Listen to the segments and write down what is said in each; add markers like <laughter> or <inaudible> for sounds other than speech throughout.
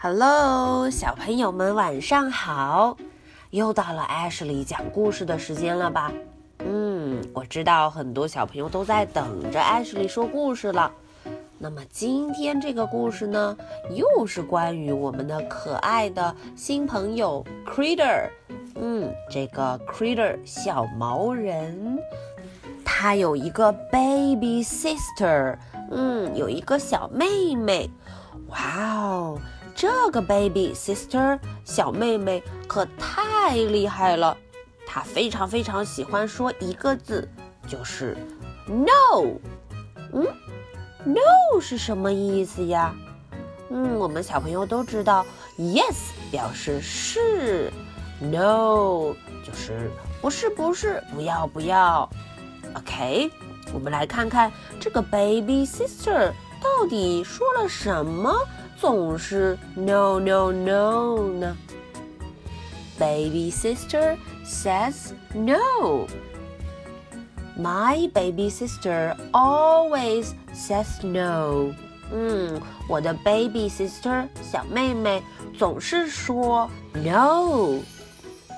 Hello，小朋友们晚上好！又到了 Ashley 讲故事的时间了吧？嗯，我知道很多小朋友都在等着 Ashley 说故事了。那么今天这个故事呢，又是关于我们的可爱的新朋友 Critter。嗯，这个 Critter 小毛人，他有一个 baby sister。嗯，有一个小妹妹。哇哦，这个 baby sister 小妹妹可太厉害了。她非常非常喜欢说一个字，就是 no。嗯，no 是什么意思呀？嗯，我们小朋友都知道，yes 表示是，no 就是不是不是不要不要。OK，我们来看看这个 baby sister 到底说了什么，总是 no no no 呢？Baby sister says no. My baby sister always says no. 嗯，我的 baby sister 小妹妹总是说 no.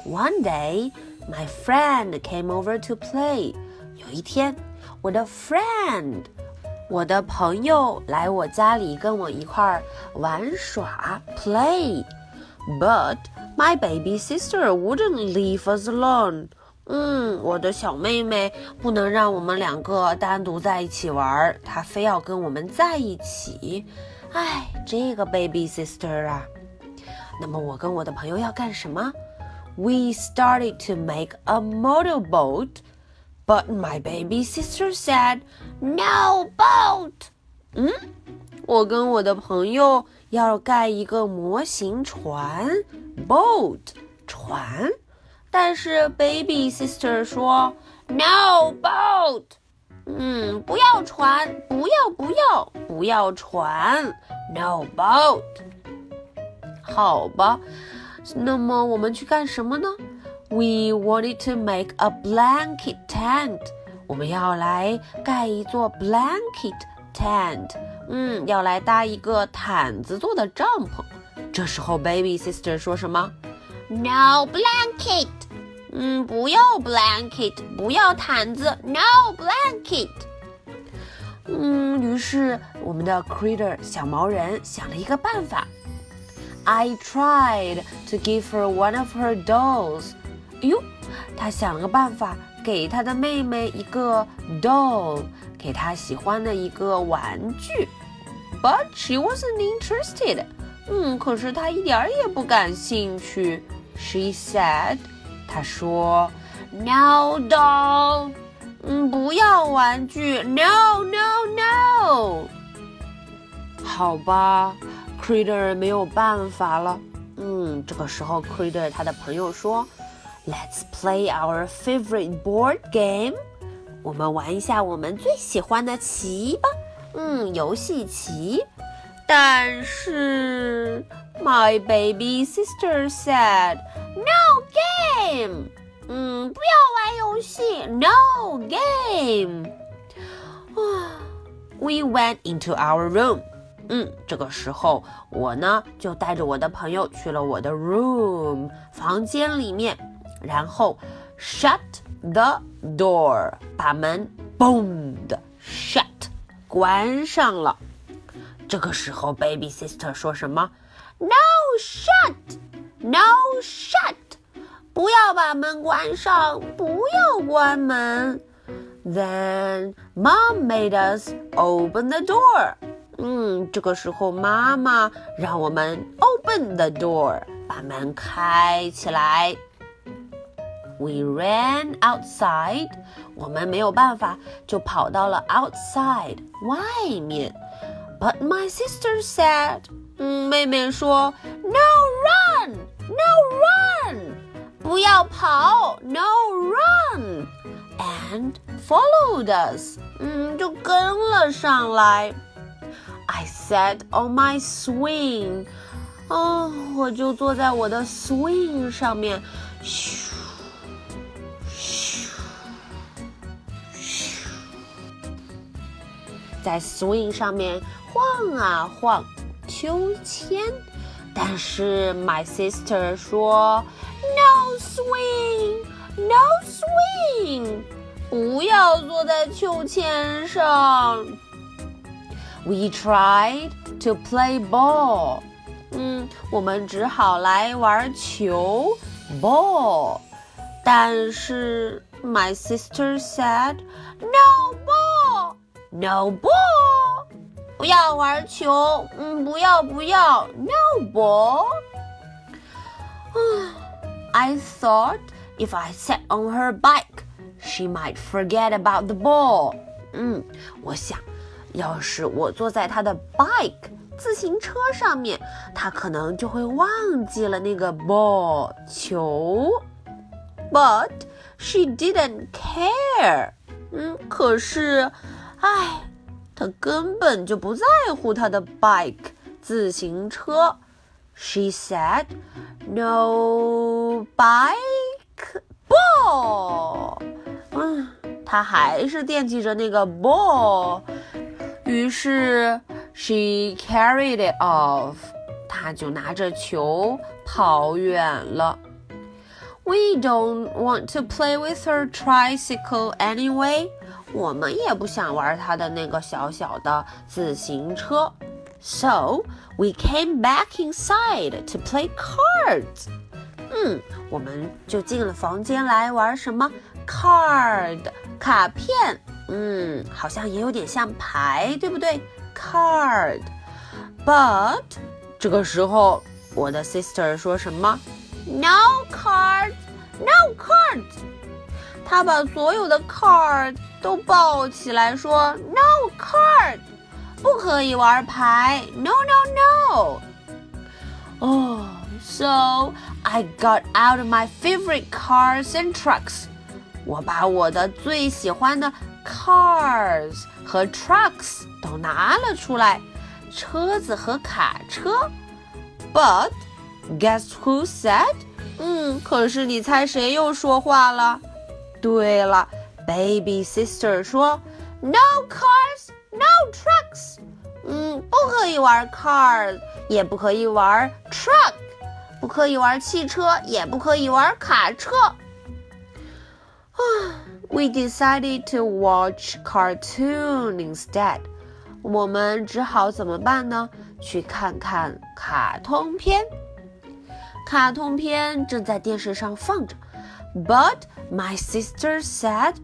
One day, my friend came over to play. 有一天，我的 friend 我的朋友来我家里跟我一块儿玩耍，play。But my baby sister wouldn't leave us alone。嗯，我的小妹妹不能让我们两个单独在一起玩，她非要跟我们在一起。哎，这个 baby sister 啊。那么我跟我的朋友要干什么？We started to make a motorboat。But my baby sister said, "No boat." 嗯，我跟我的朋友要盖一个模型船，boat 船，但是 baby sister 说 "No boat." 嗯，不要船，不要不要不要船，No boat。好吧，那么我们去干什么呢？We wanted to make a blanket tent. 我们要来盖一座 blanket tent. 嗯，要来搭一个毯子做的帐篷。这时候，baby sister 说什么？No blanket. 嗯，不要 blanket，不要毯子。No blanket. 嗯，于是我们的 critter 小毛人想了一个办法。I tried to give her one of her dolls. 哟，他想了个办法， 给他的妹妹一个 doll，给她喜欢的一个玩具。But she wasn't interested。嗯，可是她一点儿也不感兴趣。She said，她说，No doll。嗯，不要玩具。No no no。好吧，Critter 没有办法了。嗯，这个时候 Critter 他的朋友说。Let's play our favorite board game。我们玩一下我们最喜欢的棋吧。嗯，游戏棋。但是，My baby sister said, "No game." 嗯，不要玩游戏，No game. 啊，We <sighs> went into our room. 嗯，这个时候我呢就带着我的朋友去了我的 room 房间里面。 然后，shut the door，把门 boom 的 shut 关上了。这个时候，baby sister 说什么？No shut，no shut，不要把门关上，不要关门。Then mom made us open the door。嗯，这个时候妈妈让我们 open the door，把门开起来。 We ran outside，我们没有办法，就跑到了 outside 外面。But my sister said，嗯，妹妹说，No run，No run，不要跑，No run，and followed us，嗯，就跟了上来。I sat on my swing，哦，我就坐在我的 swing 上面，嘘。 在 swing 上面晃啊晃，秋千。 但是 my sister 说，No swing，No swing，不要坐在秋千上。We tried to play ball，嗯，我们只好来玩球，ball。但是 my sister said no ball, no ball，不要玩球，嗯，不要不要，no ball。I thought <sighs> if I sat on her bike, she might forget about the ball。嗯，我想，要是我坐在她的 bike 自行车上面，她可能就会忘记了那个 ball 球。But she didn't care。嗯，可是， 唉，他根本就不在乎他的 bike 自行车。She said, "No bike ball." 嗯，她还是惦记着那个 ball。于是，she carried it off。她就拿着球跑远了。We don't want to play with her tricycle anyway. 我们也不想玩她的那个小小的自行车。So we came back inside to play cards. 嗯，我们就进了房间来玩什么 card 卡片。嗯，好像也有点像牌，对不对？Card。But 这个时候，我的 sister 说什么？No cards, no cards。他把所有的 card 都抱起来说：“No card，不可以玩牌。No, no, no。” Oh, so I got out of my favorite cars and trucks。我把我的最喜欢的 cars 和 trucks 都拿了出来，车子和卡车。But Guess who said？ 嗯，可是你猜谁又说话了？对了，Baby Sister 说，No cars, no trucks。嗯，不可以玩 car，也不可以玩 truck，不可以玩汽车，也不可以玩卡车。啊，We decided to watch cartoon instead。我们只好怎么办呢？去看看卡通片。卡通片正在电视上放着，But my sister said，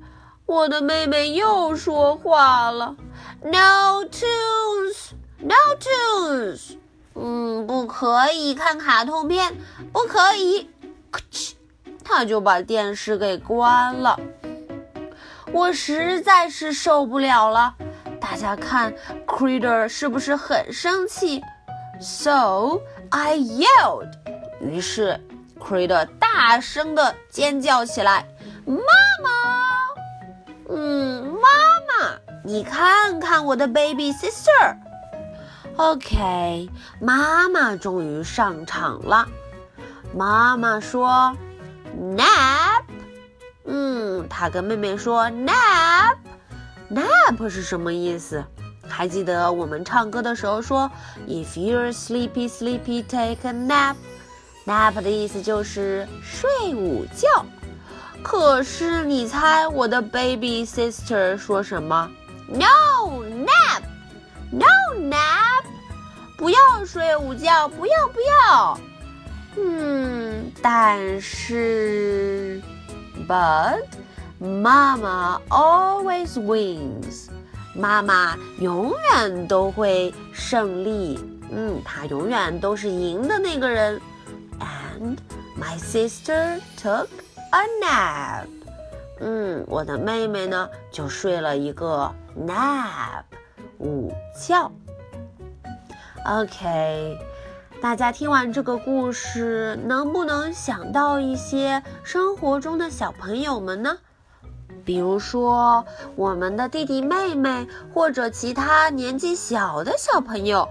我的妹妹又说话了，No tunes，No tunes，嗯，不可以看卡通片，不可以，咔嚓，他就把电视给关了。我实在是受不了了，大家看，Critter 是不是很生气？So I yelled。于是 c r i d e 大声的尖叫起来：“妈妈，嗯，妈妈，你看看我的 baby sister。” OK，妈妈终于上场了。妈妈说：“Nap。”嗯，她跟妹妹说：“Nap。”Nap 是什么意思？还记得我们唱歌的时候说：“If you're sleepy, sleepy, take a nap。” Nap 的意思就是睡午觉。可是你猜我的 baby sister 说什么？No nap, no nap，不要睡午觉，不要不要。嗯，但是，but 妈妈 always wins，妈妈永远都会胜利。嗯，她永远都是赢的那个人。And my sister took a nap. 嗯，我的妹妹呢就睡了一个 nap 午觉。OK，大家听完这个故事，能不能想到一些生活中的小朋友们呢？比如说我们的弟弟妹妹，或者其他年纪小的小朋友。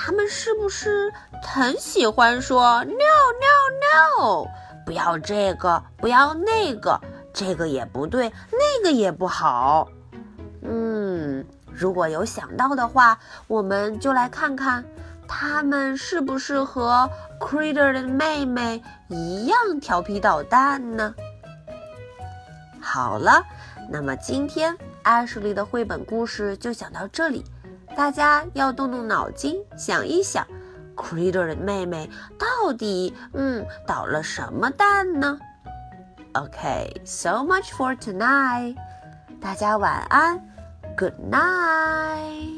他们是不是很喜欢说 “no no no”？不要这个，不要那个，这个也不对，那个也不好。嗯，如果有想到的话，我们就来看看他们是不是和 Critter 的妹妹一样调皮捣蛋呢？好了，那么今天 Ashley 的绘本故事就讲到这里。大家要动动脑筋想一想，Critter 的妹妹到底嗯捣了什么蛋呢？OK，so much for tonight。大家晚安，Good night。